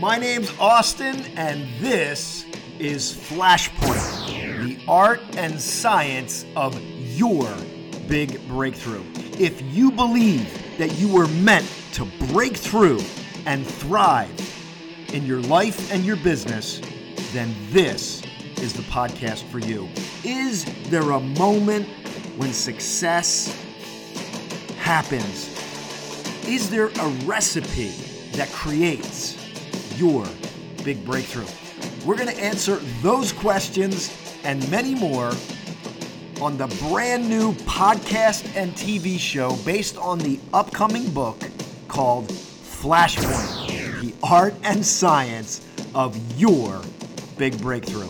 My name's Austin, and this is Flashpoint, the art and science of your big breakthrough. If you believe that you were meant to break through and thrive in your life and your business, then this is the podcast for you. Is there a moment when success happens? Is there a recipe that creates your big breakthrough? We're going to answer those questions and many more on the brand new podcast and TV show based on the upcoming book called Flashpoint The Art and Science of Your Big Breakthrough.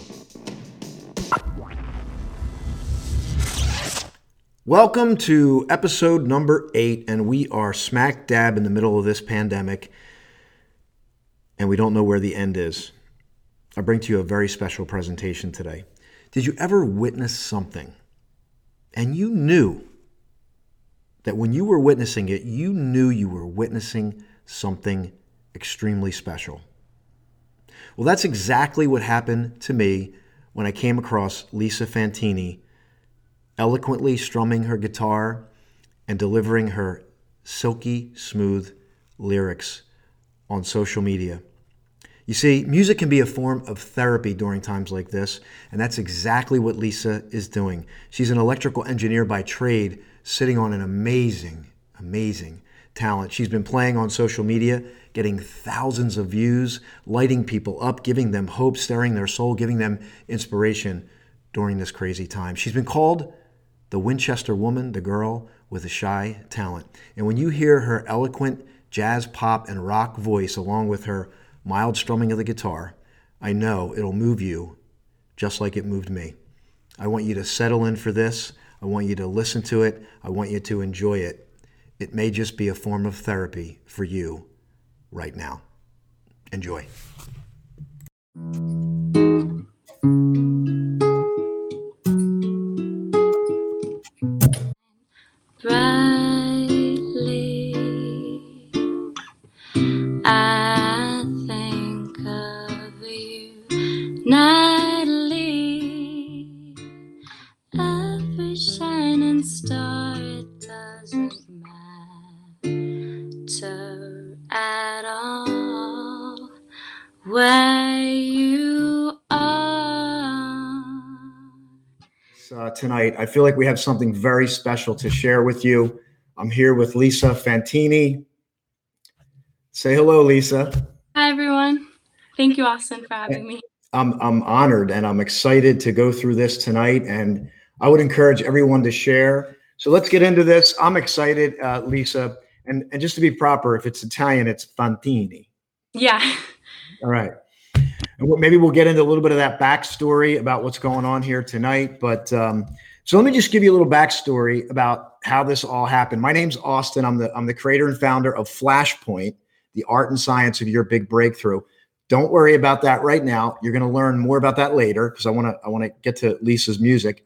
Welcome to episode number eight, and we are smack dab in the middle of this pandemic, and we don't know where the end is. I bring to you a very special presentation today. Did you ever witness something and you knew that when you were witnessing it, you knew you were witnessing something extremely special? Well, that's exactly what happened to me when I came across Lisa Fantini eloquently strumming her guitar and delivering her silky smooth lyrics on social media. You see, music can be a form of therapy during times like this, and that's exactly what Lisa is doing. She's an electrical engineer by trade, sitting on an amazing, amazing talent. She's been playing on social media, getting thousands of views, lighting people up, giving them hope, stirring their soul, giving them inspiration during this crazy time. She's been called the Winchester woman, the girl with a shy talent. And when you hear her eloquent jazz, pop, and rock voice along with her mild strumming of the guitar, I know it'll move you just like it moved me. I want you to settle in for this. I want you to listen to it. I want you to enjoy it. It may just be a form of therapy for you right now. Enjoy. Tonight. I feel like we have something very special to share with you. I'm here with Lisa Fantini. Say hello, Lisa. Hi, everyone. Thank you, Austin, for having me. I'm, I'm honored and I'm excited to go through this tonight. And I would encourage everyone to share. So let's get into this. I'm excited, uh, Lisa. And, and just to be proper, if it's Italian, it's Fantini. Yeah. All right. And maybe we'll get into a little bit of that backstory about what's going on here tonight. But um, so let me just give you a little backstory about how this all happened. My name's Austin. I'm the I'm the creator and founder of Flashpoint, the art and science of your big breakthrough. Don't worry about that right now. You're going to learn more about that later because I want to I want to get to Lisa's music.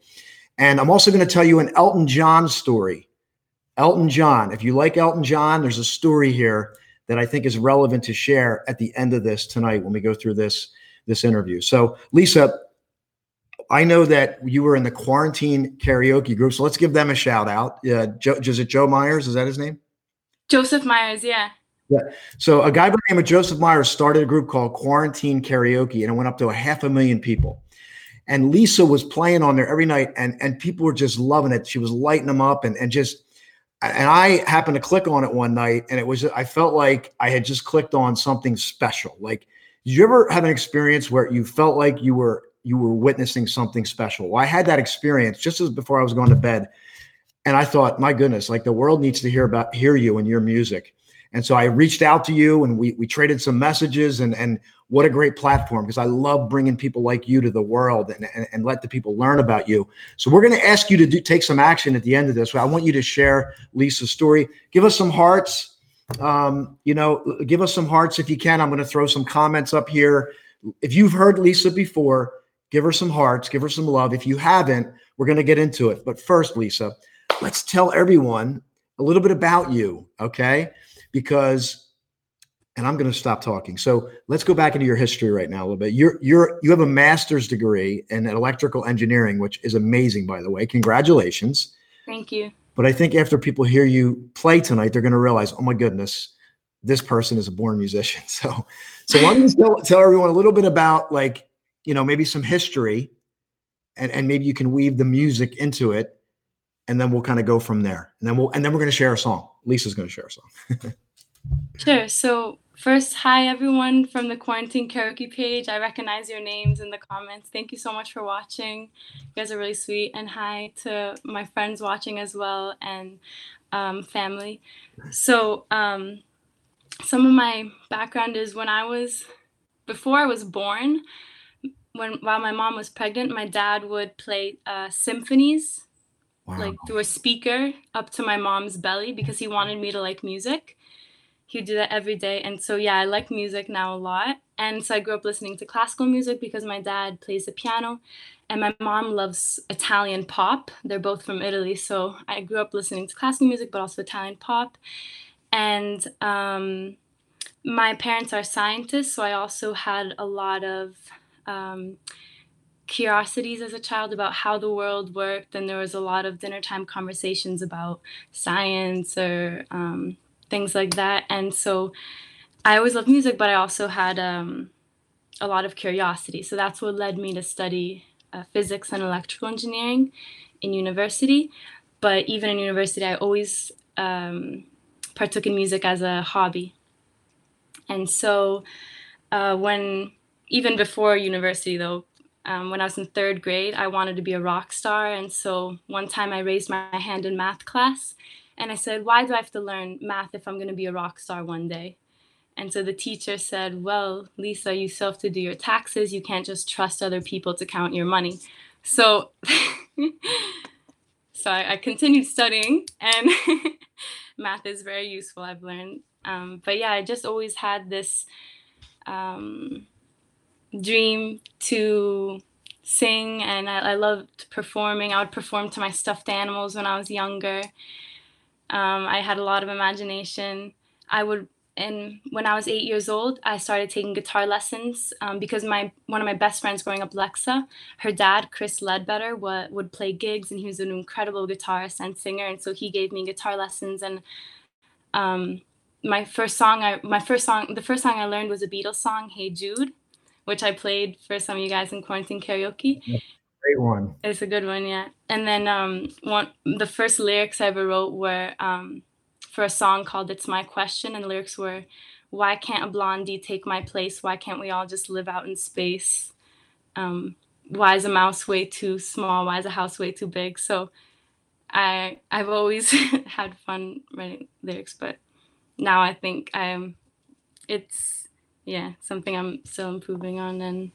And I'm also going to tell you an Elton John story. Elton John. If you like Elton John, there's a story here that I think is relevant to share at the end of this tonight when we go through this this interview. So, Lisa, I know that you were in the quarantine karaoke group, so let's give them a shout out. Yeah, Joe, is it Joe Myers? Is that his name? Joseph Myers, yeah. Yeah. So a guy by the name of Joseph Myers started a group called Quarantine Karaoke, and it went up to a half a million people. And Lisa was playing on there every night, and and people were just loving it. She was lighting them up, and and just. And I happened to click on it one night, and it was I felt like I had just clicked on something special. Like did you ever have an experience where you felt like you were you were witnessing something special? Well, I had that experience just as before I was going to bed, and I thought, my goodness, like the world needs to hear about hear you and your music. And so I reached out to you, and we we traded some messages, and and what a great platform because I love bringing people like you to the world and, and, and let the people learn about you. So we're going to ask you to do, take some action at the end of this. I want you to share Lisa's story. Give us some hearts um, you know, give us some hearts if you can. I'm going to throw some comments up here. If you've heard Lisa before, give her some hearts, give her some love. If you haven't, we're going to get into it. But first, Lisa, let's tell everyone a little bit about you, okay? Because and I'm going to stop talking. So let's go back into your history right now a little bit. You're you're you have a master's degree in electrical engineering, which is amazing, by the way. Congratulations. Thank you. But I think after people hear you play tonight, they're going to realize, oh my goodness, this person is a born musician. So, so why don't you tell, tell everyone a little bit about like, you know, maybe some history, and and maybe you can weave the music into it, and then we'll kind of go from there. And then we'll and then we're going to share a song. Lisa's going to share a song. Sure. So first, hi everyone from the quarantine karaoke page. I recognize your names in the comments. Thank you so much for watching. You guys are really sweet. And hi to my friends watching as well and um, family. So um, some of my background is when I was before I was born. When while my mom was pregnant, my dad would play uh, symphonies Wow. like through a speaker up to my mom's belly because he wanted me to like music. He would do that every day. And so, yeah, I like music now a lot. And so I grew up listening to classical music because my dad plays the piano and my mom loves Italian pop. They're both from Italy. So I grew up listening to classical music, but also Italian pop. And um, my parents are scientists. So I also had a lot of. Um, curiosities as a child about how the world worked and there was a lot of dinner time conversations about science or um, things like that. And so i always loved music but i also had um, a lot of curiosity. So that's what led me to study uh, physics and electrical engineering in university. But even in university i always um, partook in music as a hobby. And so uh, when even before university though um, when I was in third grade, I wanted to be a rock star. And so one time I raised my hand in math class and I said, Why do I have to learn math if I'm going to be a rock star one day? And so the teacher said, Well, Lisa, you still have to do your taxes. You can't just trust other people to count your money. So, so I, I continued studying, and math is very useful, I've learned. Um, but yeah, I just always had this. Um, dream to sing and I, I, loved performing. I would perform to my stuffed animals when I was younger. Um, I had a lot of imagination. I would, and when I was eight years old, I started taking guitar lessons um, because my one of my best friends growing up, Lexa, her dad, Chris Ledbetter, would, play gigs and he was an incredible guitarist and singer. And so he gave me guitar lessons and um, my first song, I, my first song, the first song I learned was a Beatles song, Hey Jude which I played for some of you guys in quarantine karaoke. Great one. It's a good one, yeah. And then um, one the first lyrics I ever wrote were um, for a song called "It's My Question," and lyrics were, "Why can't a blondie take my place? Why can't we all just live out in space? Um, why is a mouse way too small? Why is a house way too big?" So, I I've always had fun writing lyrics, but now I think I'm. It's yeah, something I'm still improving on. And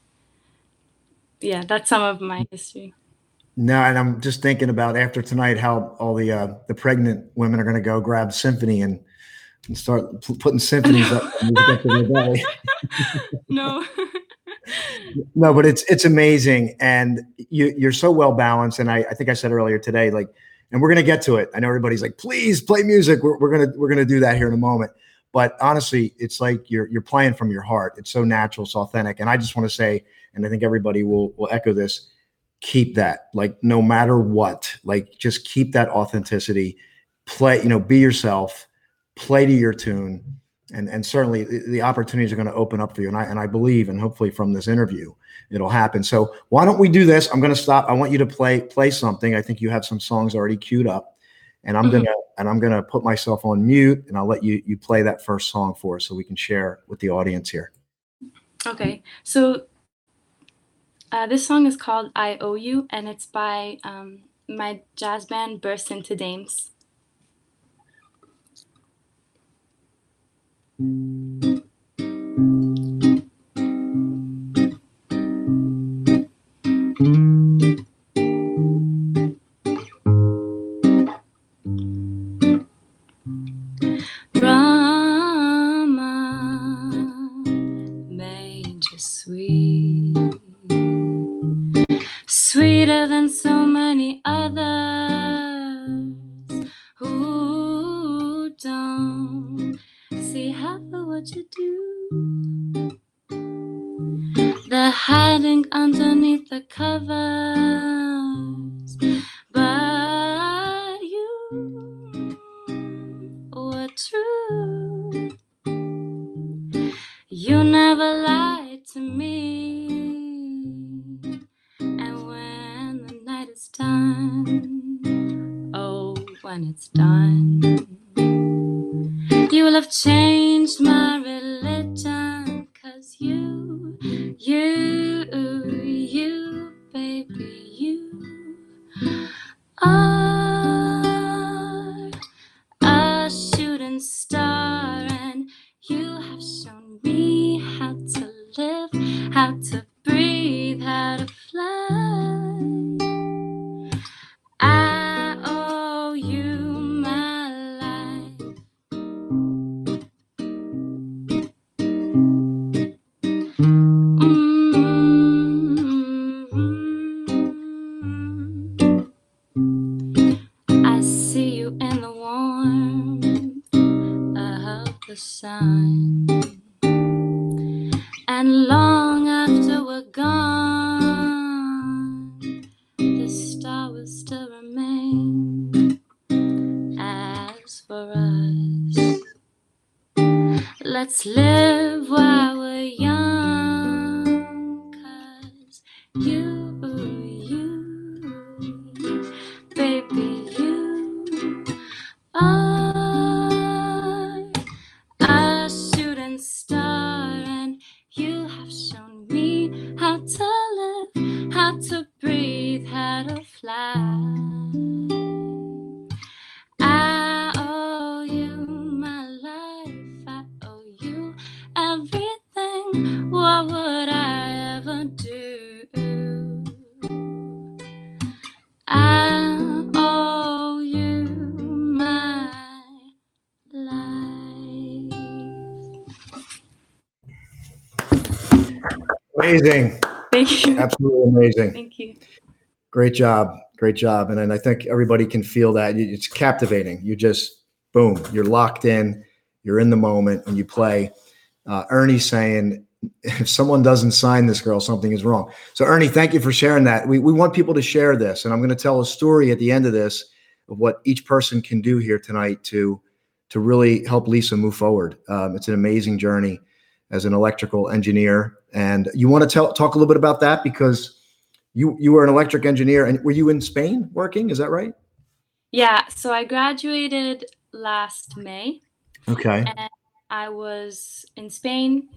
yeah, that's some of my history. No, and I'm just thinking about after tonight how all the uh, the pregnant women are going to go grab symphony and, and start p- putting symphonies up, up to their belly. no. no, but it's it's amazing, and you you're so well balanced. And I, I think I said earlier today, like, and we're gonna get to it. I know everybody's like, please play music. We're, we're gonna we're gonna do that here in a moment. But honestly, it's like you're you're playing from your heart. It's so natural, it's authentic. And I just want to say, and I think everybody will will echo this, keep that. Like no matter what, like just keep that authenticity. Play, you know, be yourself, play to your tune. And, and certainly the, opportunities are going to open up for you. And I, and I believe, and hopefully from this interview, it'll happen. So why don't we do this? I'm going to stop. I want you to play, play something. I think you have some songs already queued up and I'm mm-hmm. gonna and I'm gonna put myself on mute, and I'll let you you play that first song for us so we can share with the audience here. Okay, so uh, this song is called "I Owe You," and it's by um, my jazz band Burst into Dames. When it's done, Amazing. Thank you. Absolutely amazing. Thank you. Great job. Great job. And, and I think everybody can feel that. It's captivating. You just, boom, you're locked in, you're in the moment, and you play. Uh, Ernie's saying, if someone doesn't sign this girl, something is wrong. So, Ernie, thank you for sharing that. We, we want people to share this. And I'm going to tell a story at the end of this of what each person can do here tonight to, to really help Lisa move forward. Um, it's an amazing journey as an electrical engineer. And you want to tell, talk a little bit about that because you you were an electric engineer and were you in Spain working? Is that right? Yeah, so I graduated last May. Okay. I was in Spain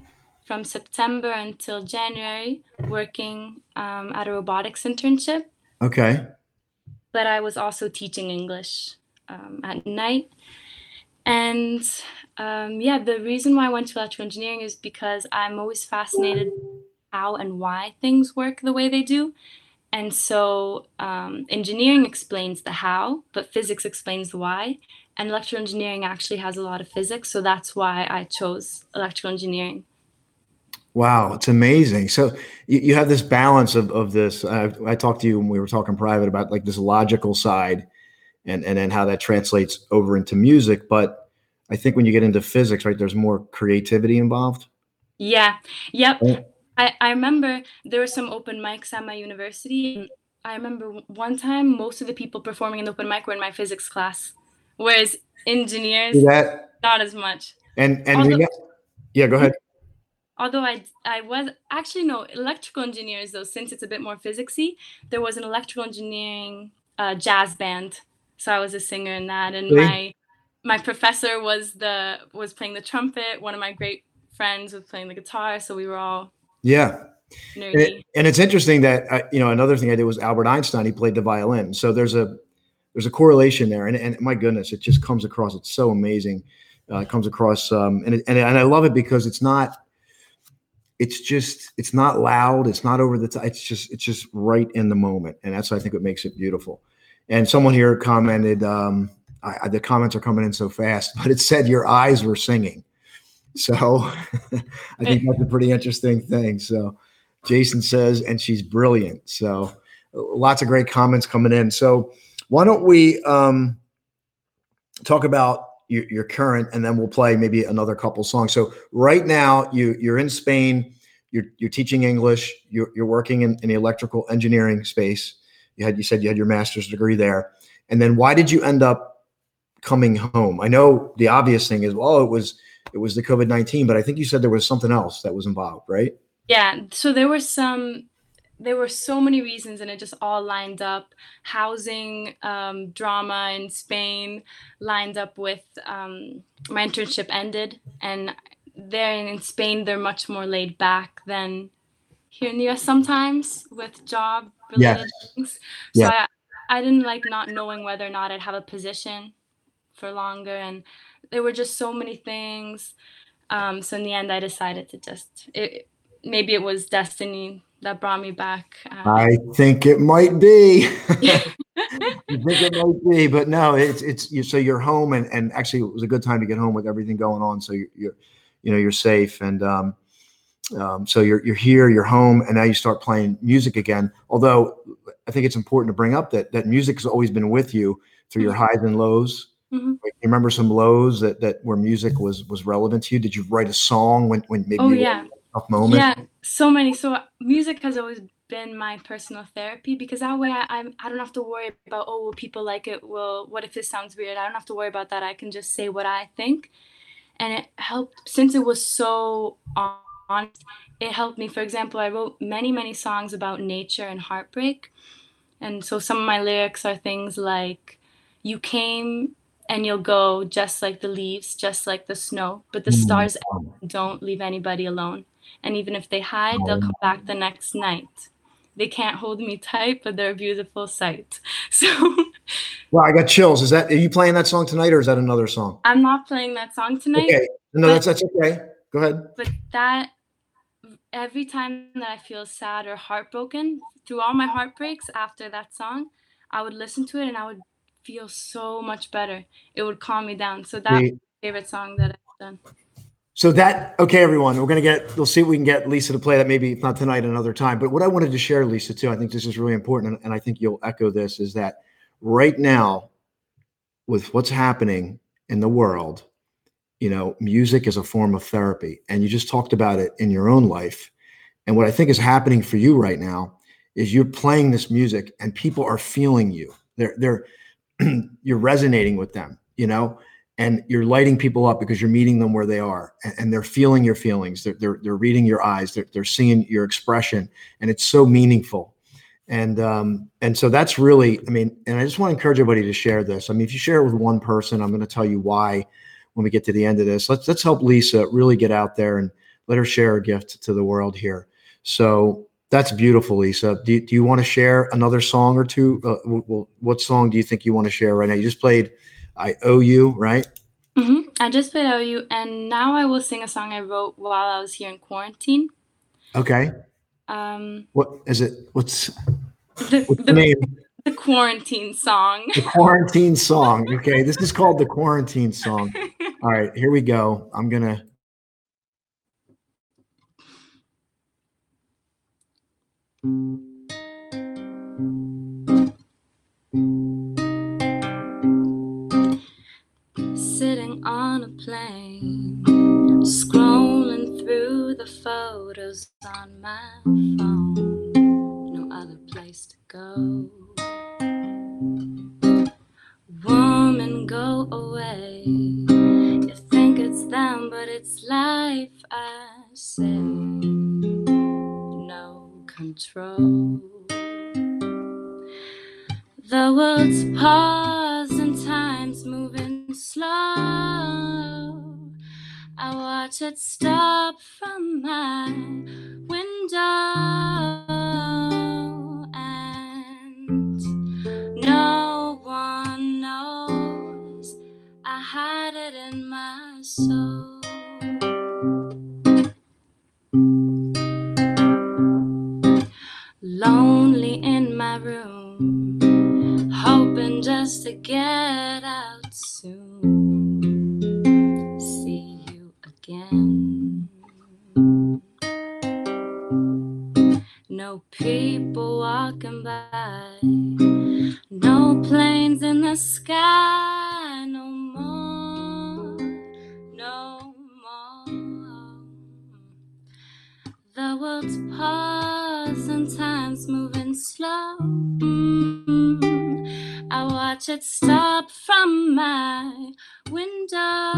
from September until January working um, at a robotics internship, Okay. but I was also teaching English um, at night. And um, yeah, the reason why I went to electrical engineering is because I'm always fascinated how and why things work the way they do. And so um, engineering explains the how, but physics explains the why. And electrical engineering actually has a lot of physics, so that's why I chose electrical engineering. Wow, it's amazing. So you, you have this balance of, of this. I, I talked to you when we were talking private about like this logical side and, and then how that translates over into music. But I think when you get into physics, right, there's more creativity involved. Yeah, yep. Yeah. I, I remember there were some open mics at my university. I remember one time most of the people performing in the open mic were in my physics class, whereas engineers, that? not as much. And and Although- we got, yeah, go ahead. Although I, I was actually no electrical engineers though, since it's a bit more physicsy, there was an electrical engineering uh, jazz band, so I was a singer in that, and Really? my my professor was the was playing the trumpet. One of my great friends was playing the guitar, so we were all Yeah. And, nerdy. and it's interesting that uh, you know another thing I did was Albert Einstein. He played the violin, so there's a there's a correlation there. And, and my goodness, it just comes across. It's so amazing. Uh, it comes across, um, and, it, and and I love it because it's not. It's just it's not loud. It's not over the top. It's just it's just right in the moment, and that's I think what makes it beautiful. And someone here commented, um, I, I- the comments are coming in so fast, but it said your eyes were singing. So I think that's a pretty interesting thing. So Jason says, and she's brilliant. So lots of great comments coming in. So why don't we um, talk about your, your current, and then we'll play maybe another couple songs. So right now, you you're in Spain. You're you're teaching English. You're you're working in, in the electrical engineering space. You had you said you had your master's degree there, and then why did you end up coming home? I know the obvious thing is, well, it was it was the COVID nineteen, but I think you said there was something else that was involved, right? Yeah. So there were some there were so many reasons and it just all lined up housing um, drama in spain lined up with um, my internship ended and there in Spain they're much more laid back than here in the US sometimes with job related yes. things. So yeah. I, I didn't like not knowing whether or not I'd have a position for longer and there were just so many things. Um, so in the end I decided to just it, maybe it was destiny that brought me back. Um, I think it might be. I think it might be, but no, it's it's you, so you're home and and actually it was a good time to get home with everything going on. So you're, you're you know you're safe and um, um, so you're you're here, you're home, and now you start playing music again. Although I think it's important to bring up that that music has always been with you through your highs and lows. Mm-hmm. Like, you remember some lows that that where music was was relevant to you? Did you write a song when when maybe oh yeah tough moment? Yeah, so many. So music has always been my personal therapy because that way I, I'm I don't have to worry about oh will people like it? Well, what if this sounds weird? I don't have to worry about that. I can just say what I think and it helped since it was so honest it helped me for example i wrote many many songs about nature and heartbreak and so some of my lyrics are things like you came and you'll go just like the leaves just like the snow but the mm. stars don't leave anybody alone and even if they hide they'll come back the next night they can't hold me tight but they're a beautiful sight so well, I got chills. Is that are you playing that song tonight, or is that another song? I'm not playing that song tonight. Okay, no, that's that's okay. Go ahead. But that every time that I feel sad or heartbroken, through all my heartbreaks after that song, I would listen to it and I would feel so much better. It would calm me down. So that's my favorite song that I've done. So that okay, everyone, we're gonna get. We'll see if we can get Lisa to play that. Maybe if not tonight, another time. But what I wanted to share, Lisa, too, I think this is really important, and I think you'll echo this, is that right now, with what's happening in the world, you know, music is a form of therapy. And you just talked about it in your own life. And what I think is happening for you right now is you're playing this music and people are feeling you. They're they're you're resonating with them, you know, and you're lighting people up because you're meeting them where they are and, and they're feeling your feelings. They're, they're, they're reading your eyes. They're, they're seeing your expression and it's so meaningful and um, and so that's really i mean and i just want to encourage everybody to share this i mean if you share it with one person i'm going to tell you why when we get to the end of this let's let's help lisa really get out there and let her share a gift to the world here so that's beautiful lisa do, do you want to share another song or two uh, well, what song do you think you want to share right now you just played i owe you right mm-hmm. i just played owe you and now i will sing a song i wrote while i was here in quarantine okay um, what is it? What's, the, what's the, the name? The quarantine song. The quarantine song. Okay, this is called the quarantine song. All right, here we go. I'm gonna. Sitting on a plane, scrolling through the photos on my phone. No other place to go. Woman, go away. You think it's them, but it's life, I say. Control. The world's paused and time's moving slow. I watch it stop from my window, and no one knows I had it in my soul. To get out soon. See you again. No people walking by, no planes in the sky The world's pause and time's moving slow. Mm, I watch it stop from my window.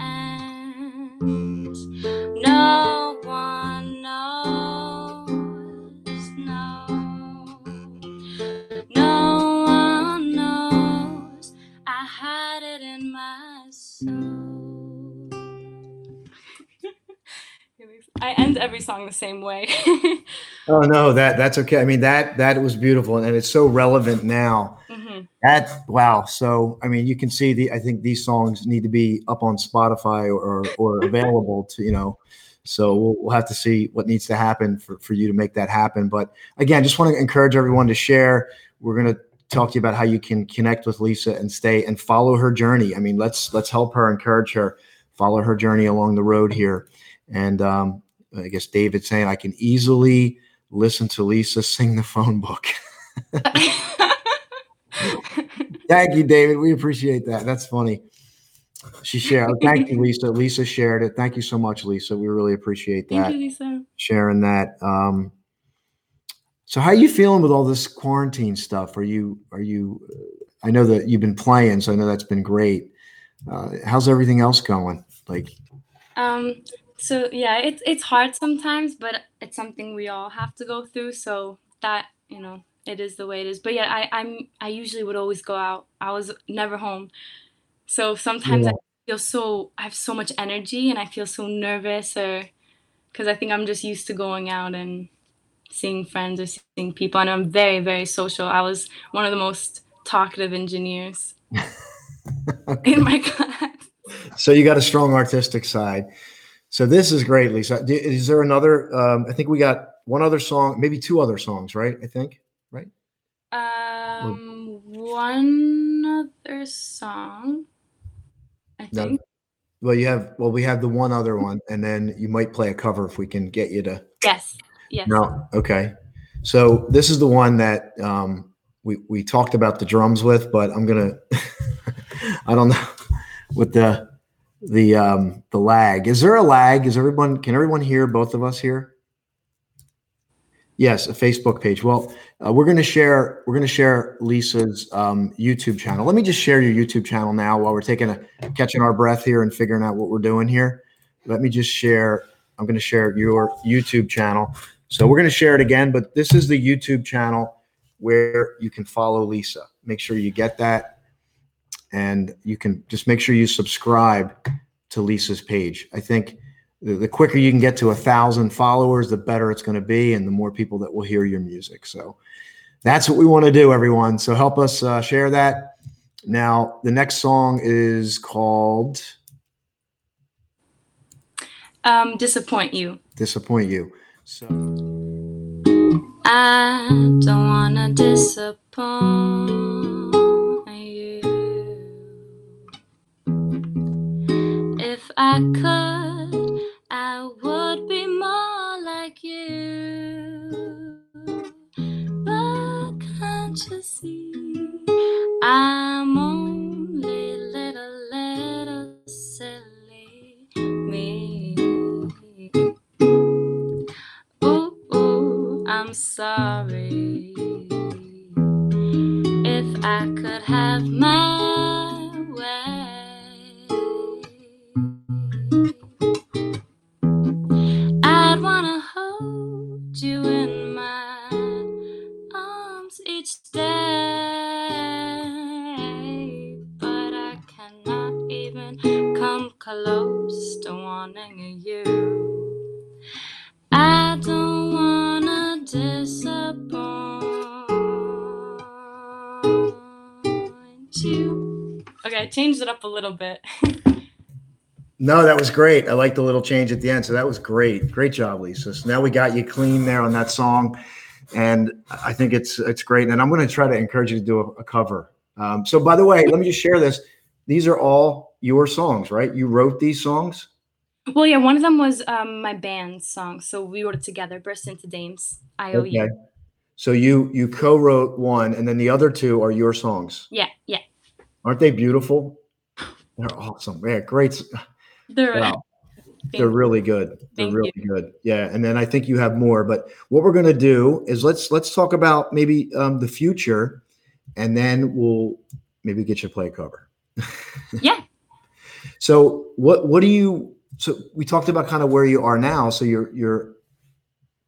And no one knows, no. No one knows. I had it in my I end every song the same way. oh no, that that's okay. I mean that that was beautiful and it's so relevant now. Mm-hmm. That wow. So I mean, you can see the. I think these songs need to be up on Spotify or or available to you know. So we'll, we'll have to see what needs to happen for, for you to make that happen. But again, just want to encourage everyone to share. We're gonna talk to you about how you can connect with Lisa and stay and follow her journey. I mean, let's let's help her, encourage her, follow her journey along the road here. And um, I guess David saying I can easily listen to Lisa sing the phone book. Thank you, David. We appreciate that. That's funny. She shared. Thank you, Lisa. Lisa shared it. Thank you so much, Lisa. We really appreciate that. Thank you, Lisa. Sharing that. Um, so, how are you feeling with all this quarantine stuff? Are you? Are you? I know that you've been playing, so I know that's been great. Uh, how's everything else going? Like, um, so yeah, it's it's hard sometimes, but it's something we all have to go through. So that you know, it is the way it is. But yeah, I I'm I usually would always go out. I was never home, so sometimes yeah. I feel so I have so much energy and I feel so nervous or because I think I'm just used to going out and seeing friends or seeing people, and I'm very very social. I was one of the most talkative engineers in my class. So you got a strong artistic side. So this is great, Lisa. Is there another? Um, I think we got one other song, maybe two other songs, right? I think, right? Um, one other song. I think. No. Well, you have. Well, we have the one other one, and then you might play a cover if we can get you to. Yes. Yes. No. Okay. So this is the one that um, we we talked about the drums with, but I'm gonna. I don't know with the the um, the lag. Is there a lag? Is everyone can everyone hear both of us here? Yes, a Facebook page. Well, uh, we're going to share we're going to share Lisa's um, YouTube channel. Let me just share your YouTube channel now while we're taking a catching our breath here and figuring out what we're doing here. Let me just share. I'm going to share your YouTube channel. So we're going to share it again, but this is the YouTube channel where you can follow Lisa. Make sure you get that and you can just make sure you subscribe to Lisa's page. I think the, the quicker you can get to a thousand followers, the better it's going to be, and the more people that will hear your music. So that's what we want to do, everyone. So help us uh, share that. Now, the next song is called um, "Disappoint You." Disappoint you. So. I don't wanna disappoint I could, I would be more like you. But can't you see? I'm no, that was great. I like the little change at the end. So that was great. Great job, Lisa. So now we got you clean there on that song. And I think it's it's great. And I'm going to try to encourage you to do a, a cover. Um, so by the way, let me just share this. These are all your songs, right? You wrote these songs? Well, yeah, one of them was um, my band's song, so we wrote it together. Burst into Dames, I owe okay. you. So you you co-wrote one, and then the other two are your songs. Yeah, yeah. Aren't they beautiful? They're awesome. Yeah, great. They're wow. They're really good. They're Thank really good. Yeah, and then I think you have more. But what we're going to do is let's let's talk about maybe um, the future, and then we'll maybe get you play cover. Yeah. So what what do you? So we talked about kind of where you are now. So you're you're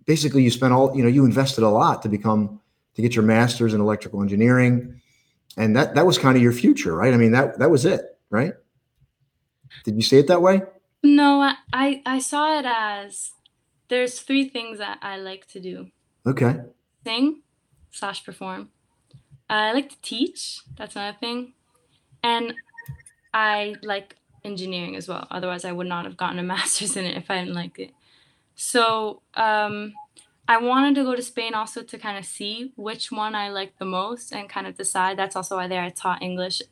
basically you spent all you know you invested a lot to become to get your master's in electrical engineering, and that that was kind of your future, right? I mean that that was it, right? Did you see it that way? No, I- I I saw it as there's three things that I like to do: Okay. sing slash perform. I like to teach. That's another thing, and I like engineering as well. Otherwise, I would not have gotten a master's in it if I didn't like it. So um, I wanted to go to Spain also to kind of see which one I liked the most and kind of decide. That's also why there I taught English.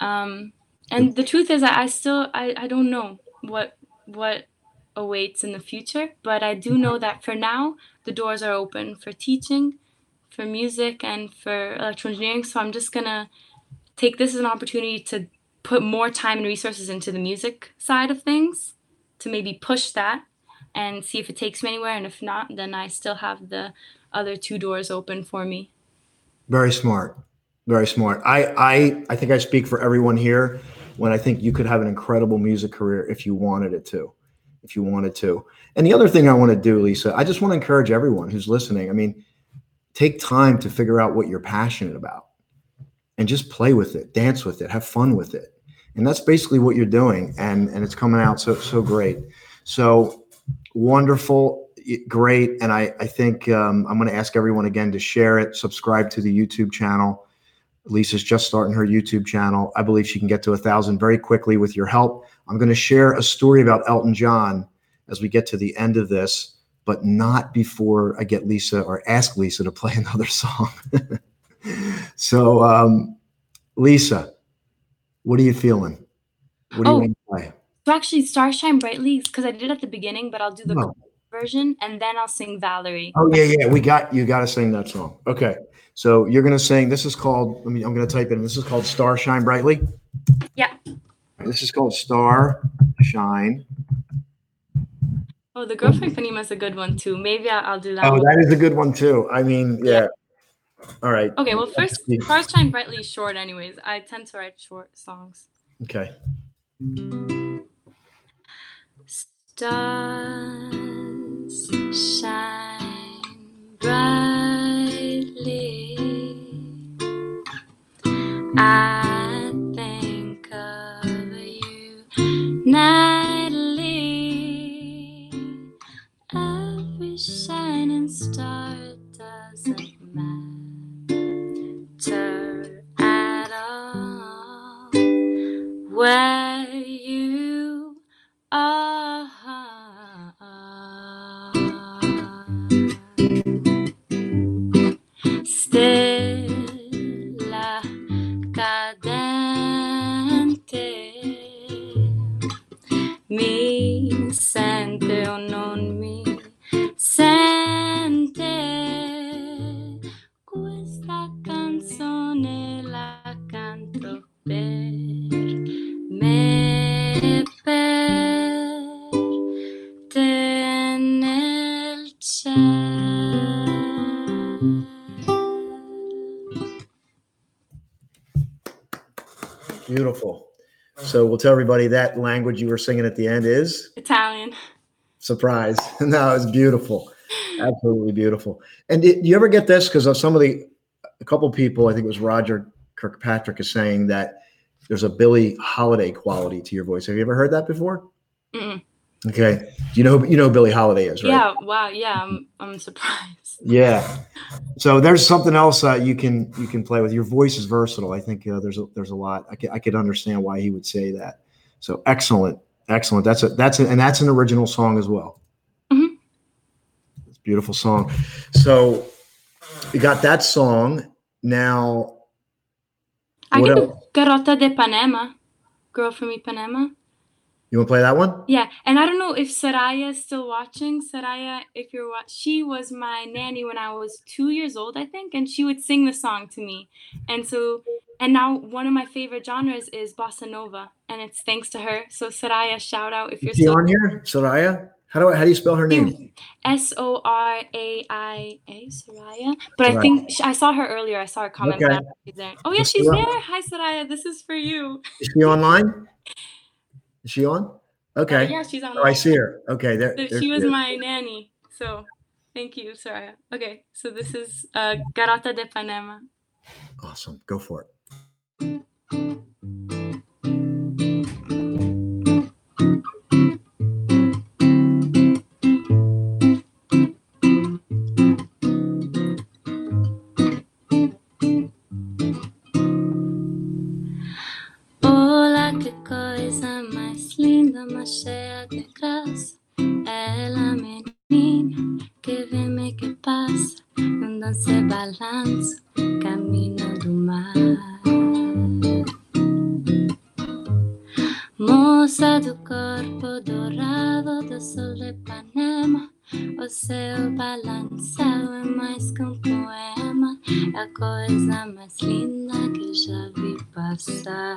Um, and the truth is, that I still I, I don't know what what awaits in the future, but I do know that for now the doors are open for teaching, for music, and for electrical engineering. So I'm just gonna take this as an opportunity to put more time and resources into the music side of things to maybe push that and see if it takes me anywhere. And if not, then I still have the other two doors open for me. Very smart. Very smart. I I I think I speak for everyone here when I think you could have an incredible music career if you wanted it to. If you wanted to. And the other thing I want to do, Lisa, I just want to encourage everyone who's listening. I mean, take time to figure out what you're passionate about and just play with it, dance with it, have fun with it. And that's basically what you're doing and and it's coming out so so great. So wonderful great and i i think um, i'm going to ask everyone again to share it subscribe to the youtube channel lisa's just starting her youtube channel. I believe she can get to a thousand very quickly with your help. I'm going to share a story about elton john as we get to the end of this but not before i get lisa or ask lisa to play another song. So um, lisa what are you feeling? What do you Oh. want to play? So actually, Starshine Brightly, because I did it at the beginning, but I'll do the No. Version and then I'll sing Valerie. Oh yeah, yeah. We got you. Got to sing that song. Okay. So you're gonna sing. This is called. Let me. I'm gonna type it in. This is called "Star Shine Brightly." Yeah. This is called "Star Shine." Oh, the Girl from Ipanema is a good one too. Maybe I'll, I'll do that. Oh, one. that is a good one too. I mean, yeah. All right. Okay, well, first, Star Shine Brightly is short, anyways. I tend to write short songs. Okay. Stars shine brightly. So we'll tell everybody that language you were singing at the end is Italian. surprise. no, it's beautiful. Absolutely beautiful. And did you ever get this? Because of some of the, a couple people, I think it was Roger Kirkpatrick, is saying that there's a Billie Holiday quality to your voice. Have you ever heard that before? Mm-mm. Okay. You know, you know Billie Holiday is, right? Yeah, wow, yeah, I'm I'm surprised. Yeah. So there's something else uh, you can you can play with. Your voice is versatile. I think uh, there's a, there's a lot. I could, I could understand why he would say that. So excellent, excellent. That's a that's a, and that's an original song as well. Mhm. It's a beautiful song. So you got that song. Now I can? Garota de Ipanema, Girl from Ipanema. You want to play that one? Yeah, and I don't know if Soraia is still watching. Soraia, if you're watching, she was my nanny when I was two years old, I think, and she would sing the song to me. And so, and now one of my favorite genres is bossa nova, and it's thanks to her. So Soraia, shout out if you're still on here? Soraia. How do I, how do you spell her name? S O R A I A Soraia. But Soraia. I think sh I saw her earlier. I saw her comment. Okay. don't know if she's there. Oh yeah, she's there. Hi Soraia, this is for you. Is she online? Is she on? Uh, Okay. yeah, she's on. Oh, I see her. Okay, there. So there she was is. my nanny. So thank you, Soraia. Okay, so this is uh, Garota de Ipanema. Awesome. Go for it. Moça do corpo dourado do sol de Ipanema, o seu balançado é mais que um poema, é a coisa mais linda que já vi passar.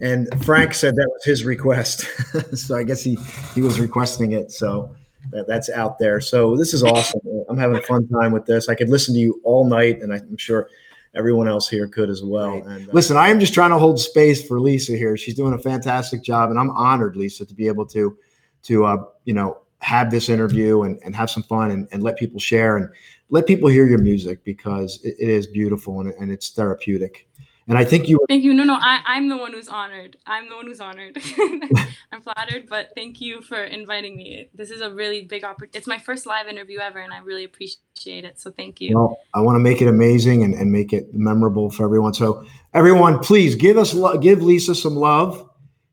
And Frank said that was his request. so I guess he, he was requesting it. So that, that's out there. So this is awesome. I'm having a fun time with this. I could listen to you all night, and I'm sure everyone else here could as well. And uh, listen, I am just trying to hold space for Lisa here. She's doing a fantastic job, and I'm honored, Lisa, to be able to to uh, you know have this interview and, and have some fun and, and let people share and let people hear your music because it, it is beautiful and, and it's therapeutic. And I think you Thank you. No, no, I, I'm the one who's honored. I'm the one who's honored. I'm flattered, but thank you for inviting me. This is a really big opportunity. It's my first live interview ever, and I really appreciate it. So thank you. Well, I want to make it amazing and, and make it memorable for everyone. So, everyone, please give us lo- give Lisa some love.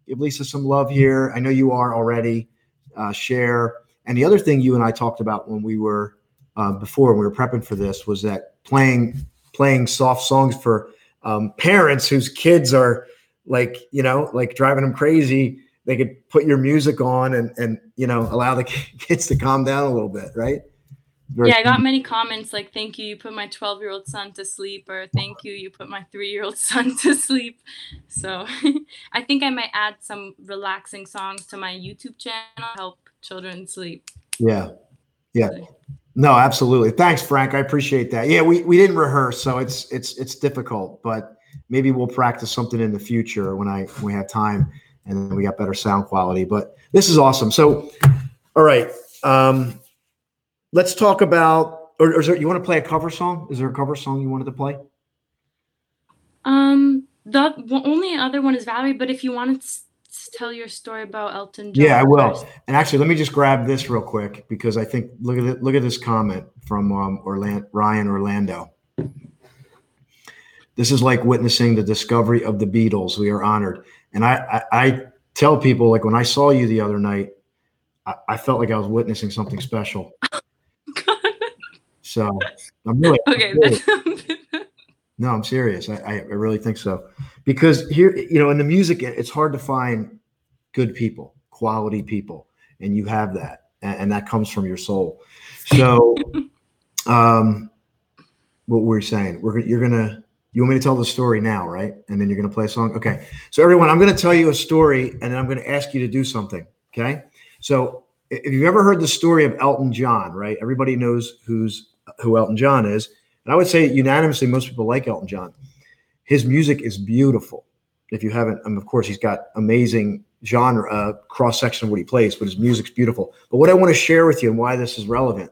Give Lisa some love here. I know you are already. Uh, share. And the other thing you and I talked about when we were uh, before when we were prepping for this was that playing playing soft songs for um, parents whose kids are like you know like driving them crazy. They could put your music on and and you know allow the kids to calm down a little bit, right? Very Yeah, I got many comments like, thank you, you put my 12 year old son to sleep, or thank you, you put my three year old son to sleep. So I think I might add some relaxing songs to my YouTube channel, help children sleep. Yeah. Yeah. No, absolutely. Thanks, Frank. I appreciate that. Yeah, we, we didn't rehearse, so it's it's it's difficult, but maybe we'll practice something in the future when I when we have time and we got better sound quality. But this is awesome. So all right. Um let's talk about or, or is there, you want to play a cover song? Is there a cover song you wanted to play? Um, the w- only other one is Valerie, but if you want to s- s- tell your story about Elton John. Yeah, I will. first. And actually, let me just grab this real quick because I think look at it, look at this comment from um, Orlando, Ryan Orlando. This is like witnessing the discovery of the Beatles. We are honored, and I I, I tell people like when I saw you the other night, I, I felt like I was witnessing something special. So I'm really okay, I'm serious. that's no, I'm serious. I, I really think so because here you know in the music it's hard to find good people, quality people, and you have that, and, and that comes from your soul. So, um, what were we saying? We're you're gonna you want me to tell the story now, right? And then you're gonna play a song. Okay. So everyone, I'm gonna tell you a story, and then I'm gonna ask you to do something. Okay. So if you've ever heard the story of Elton John, right? Everybody knows who's who Elton John is. And I would say unanimously, most people like Elton John. His music is beautiful. If you haven't, and of course, he's got amazing genre uh, cross section of what he plays, but his music's beautiful. But what I want to share with you and why this is relevant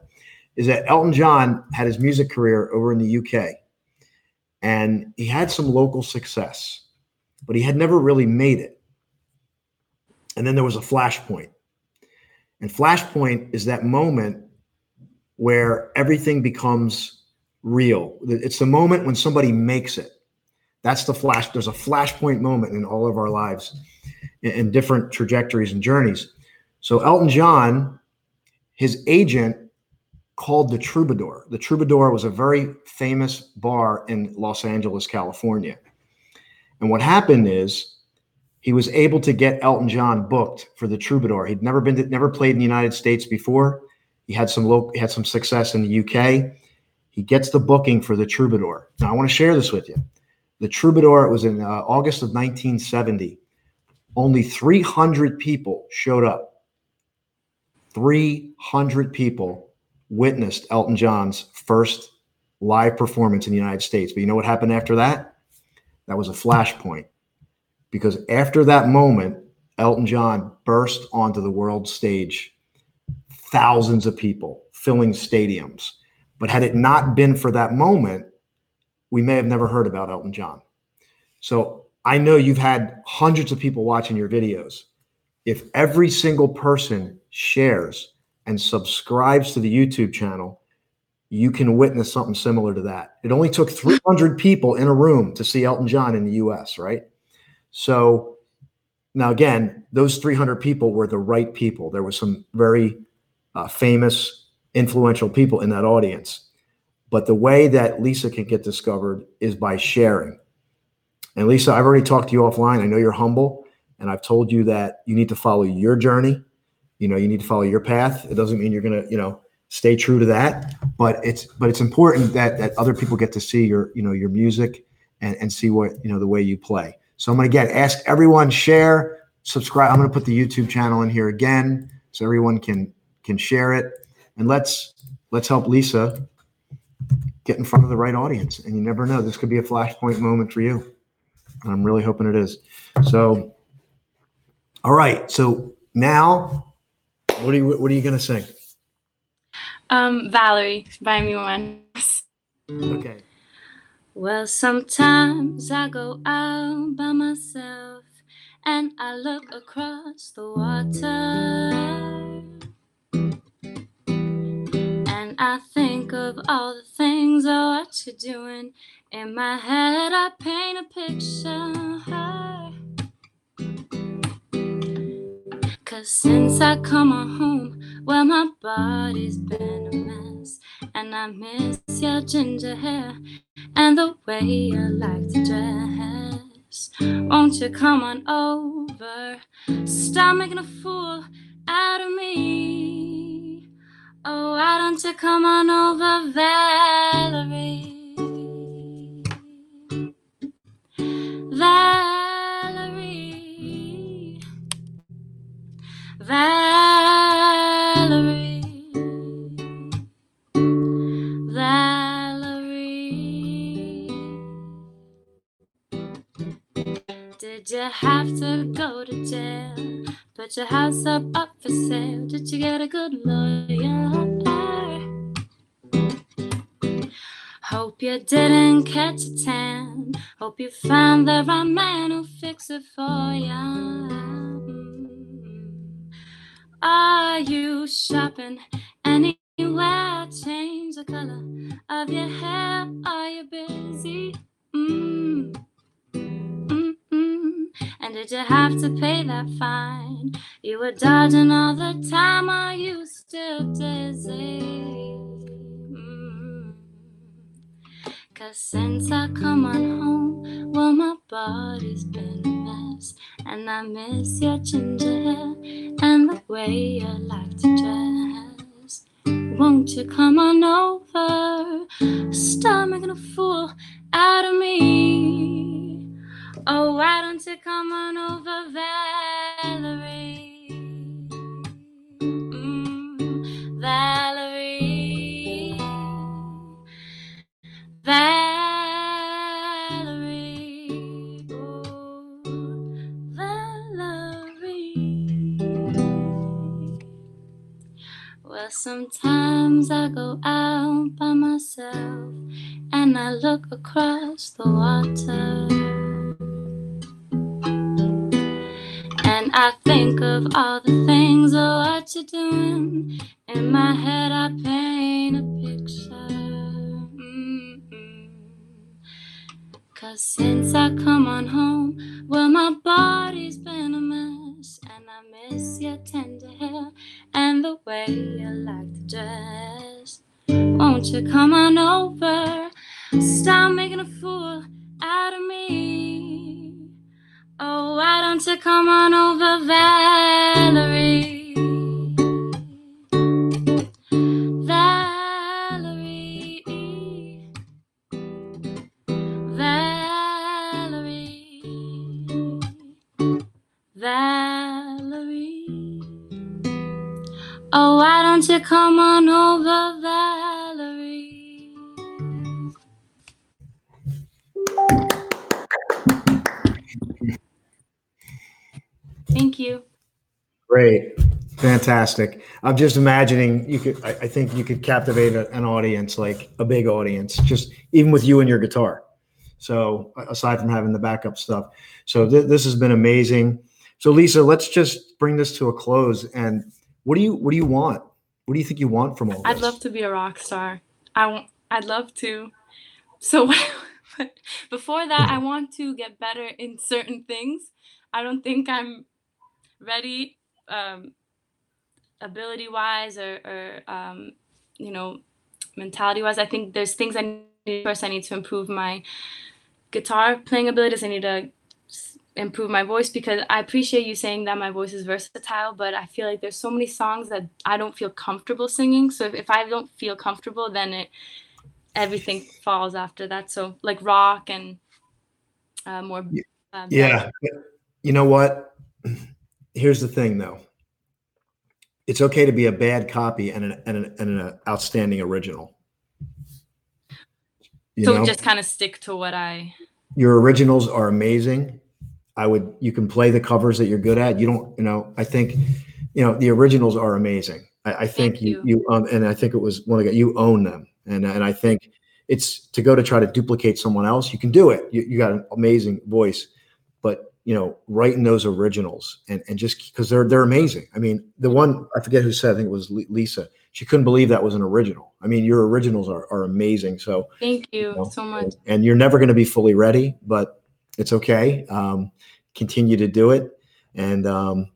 is that Elton John had his music career over in the UK, and he had some local success, but he had never really made it. And then there was a flashpoint. And flashpoint is that moment where everything becomes real. It's the moment when somebody makes it. That's the flash. There's a flashpoint moment in all of our lives in, different trajectories and journeys. So Elton John, his agent called the Troubadour. The Troubadour was a very famous bar in Los Angeles, California. And what happened is he was able to get Elton John booked for the Troubadour. He'd never been to, never played in the United States before. He had some local, he had some success in the UK. He gets the booking for the Troubadour. Now I want to share this with you. The Troubadour it was in uh, August of 1970. Only 300 people showed up. 300 people witnessed Elton John's first live performance in the United States. But you know what happened after that? That was a flashpoint. Because after that moment, Elton John burst onto the world stage, thousands of people filling stadiums. But had it not been for that moment, we may have never heard about Elton John. So I know you've had hundreds of people watching your videos. If every single person shares and subscribes to the YouTube channel, you can witness something similar to that. It only took 300 people in a room to see Elton John in the US, right? So now, again, those 300 people were the right people. There were some very uh, famous, influential people in that audience. But the way that Lisa can get discovered is by sharing. And Lisa, I've already talked to you offline. I know you're humble, and I've told you that you need to follow your journey you know you need to follow your path it doesn't mean you're going to you know stay true to that but it's but it's important that that other people get to see your you know your music and and see what you know the way you play so i'm to again ask everyone share subscribe i'm to put the youtube channel in here again so everyone can can share it and let's let's help lisa get in front of the right audience and you never know this could be a flashpoint moment for you and i'm really hoping it is so all right so now what are you What are you gonna sing? Um, Valerie buy Me one. Okay. Well, sometimes I go out by myself and I look across the water. I think of all the things of what you're doing. In my head, I paint a picture. Cause since I come on home, well, my body's been a mess. And I miss your ginger hair and the way you like to dress. Won't you come on over? Stop making a fool out of me. Why come on over, Valerie? Valerie. Valerie, Valerie, did you have to go to jail? Put your house up Hope you found the right man who'll fix it for you. Are you shopping anywhere? Change the color of your hair. Are you busy? Mm. And did you have to pay that fine? You were dodging all the time. Are you still dizzy? Cause since I come on home, well, my body's been a mess. And I miss your ginger hair and the way you like to dress. Won't you come on over? Stop making a fool out of me. Oh, why don't you come on over, Valerie? Look across Thank you. Great. Fantastic. I'm just imagining you could, I, I think you could captivate a, an audience, like a big audience, just even with you and your guitar. So, aside from having the backup stuff. So, th- this has been amazing. So, Lisa, let's just bring this to a close. And what do you, what do you want? What do you think you want from all this? I'd love to be a rock star. I want, I'd love to. So, before that, hmm. I want to get better in certain things. I don't think I'm ready um, ability wise or, or um, you know mentality wise i think there's things i need first i need to improve my guitar playing abilities. I need to improve my voice because i appreciate you saying that my voice is versatile but i feel like there's so many songs that i don't feel comfortable singing. So if, if i don't feel comfortable then it everything falls after that. So like rock and uh, more uh, Yeah. You know what? Here's the thing, though. It's okay to be a bad copy and an, and an, and an outstanding original. You so know, just kind of stick to what i your originals are amazing. I would, you can play the covers that you're good at. You don't, you know, I think, you know, the originals are amazing. I, I think you, you. you, um, and I think it was one of the, you own them. And, and I think it's to go to try to duplicate someone else. You can do it. You, you got an amazing voice, you know, writing those originals and, and just because they're, they're amazing. I mean, the one, I forget who said, I think it was Lisa. She couldn't believe that was an original. I mean, your originals are, are amazing. So, thank you know, so much and you're never going to be fully ready, but it's okay. Um, continue to do it. And um,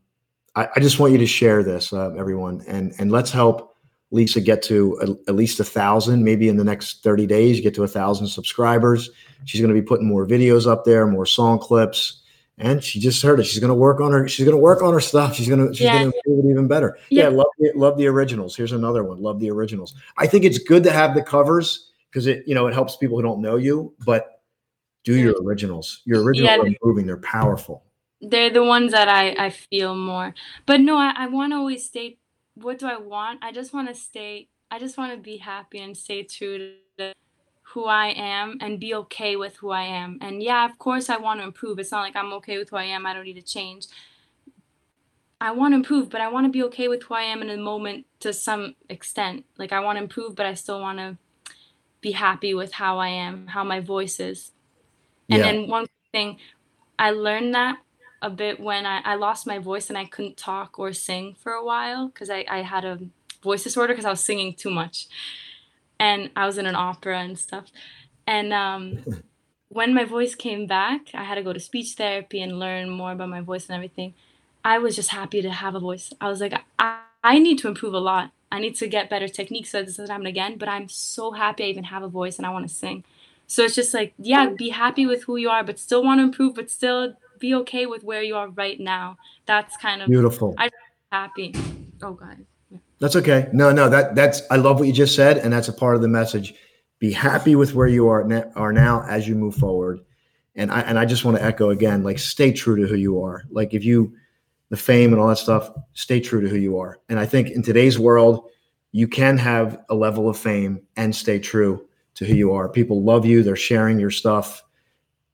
I, I just want you to share this, uh, everyone, and and let's help Lisa get to a, at least a thousand, maybe in the next 30 days, get to a thousand subscribers. She's going to be putting more videos up there, more song clips. And she just heard it. She's going to work on her. She's going to work on her stuff. She's going to. She's Yeah. going to improve it even better. Yeah, Yeah. love the, love the originals. Here's another one. Love the originals. I think it's good to have the covers because it you know it helps people who don't know you. But do your originals. Your originals Yeah. are moving. They're powerful. they're the ones that I, I feel more. But no, I, I want to always stay. What do I want? I just want to stay. I just want to be happy and stay true to who I am and be okay with who I am. And yeah, of course, I want to improve. It's not like I'm okay with who I am. I don't need to change. I want to improve, but I want to be okay with who I am in a moment to some extent. Like I want to improve, but I still want to be happy with how I am, how my voice is. And Yeah. then one thing, I learned that a bit when I, I lost my voice and I couldn't talk or sing for a while because I, I had a voice disorder because I was singing too much. And I was in an opera and stuff. And um, when my voice came back, I had to go to speech therapy and learn more about my voice and everything. I was just happy to have a voice. I was like, I, I need to improve a lot. I need to get better techniques so this doesn't happen again. But I'm so happy I even have a voice and I want to sing. So it's just like, yeah, be happy with who you are, but still want to improve, but still be okay with where you are right now. That's kind of Beautiful. I'm happy. Oh God. That's okay. No, no, that that's I love what you just said, and that's a part of the message. Be happy with where you are now, are now as you move forward. And I and I just want to echo again, like stay true to who you are. Like if you the fame and all that stuff, stay true to who you are. And I think in today's world, you can have a level of fame and stay true to who you are. People love you, they're sharing your stuff.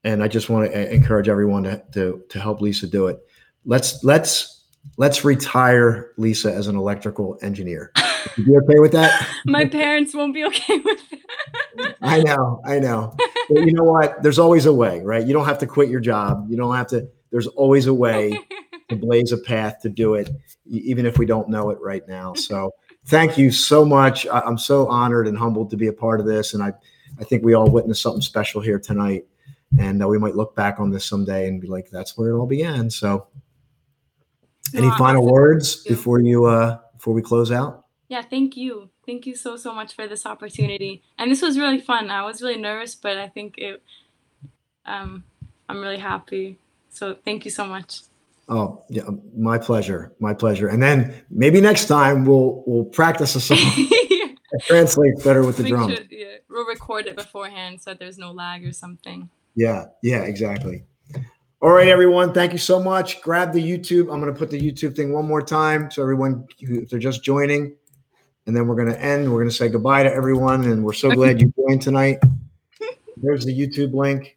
And I just want to eh, encourage everyone to, to, to help Lisa do it. Let's let's let's retire Lisa as an electrical engineer. You be okay with that? My parents won't be okay with it. I know, I know. But you know what? There's always a way, right? You don't have to quit your job. You don't have to. There's always a way to blaze a path to do it, even if we don't know it right now. So, thank you so much. I'm so honored and humbled to be a part of this, and I, I think we all witnessed something special here tonight, and uh, we might look back on this someday and be like, "That's where it all began." So, any final words before you uh before we close out? Yeah, thank you. Thank you so so much for this opportunity. And this was really fun. I was really nervous, but I think it um I'm really happy. So thank you so much. Oh, yeah, my pleasure. My pleasure. And then maybe next time we'll we'll practice a song that translates better with the We drum. should- yeah, we'll record it beforehand so that there's no lag or something. Yeah, yeah, exactly. All right, everyone. Thank you so much. Grab the YouTube. I'm going to put the YouTube thing one more time so everyone, if they're just joining, and then we're going to end. We're going to say goodbye to everyone, and we're so glad you joined tonight. There's the YouTube link.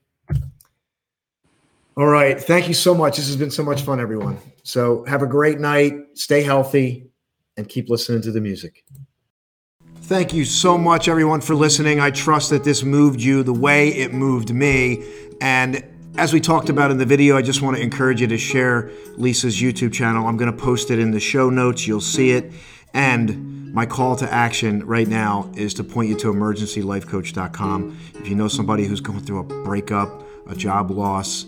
All right. Thank you so much. This has been so much fun, everyone. So have a great night. Stay healthy, and keep listening to the music. Thank you so much, everyone, for listening. I trust that this moved you the way it moved me. And as we talked about in the video, I just want to encourage you to share Lisa's YouTube channel. I'm going to post it in the show notes. You'll see it. And my call to action right now is to point you to emergencylifecoach.com. If you know somebody who's going through a breakup, a job loss,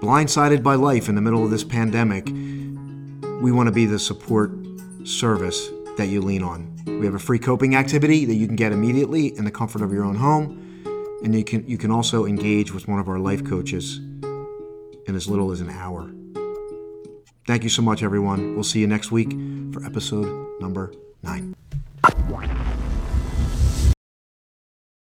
blindsided by life in the middle of this pandemic, we want to be the support service that you lean on. We have a free coping activity that you can get immediately in the comfort of your own home, and you can you can also engage with one of our life coaches in as little as an hour. Thank you so much, everyone. We'll see you next week for episode number nine.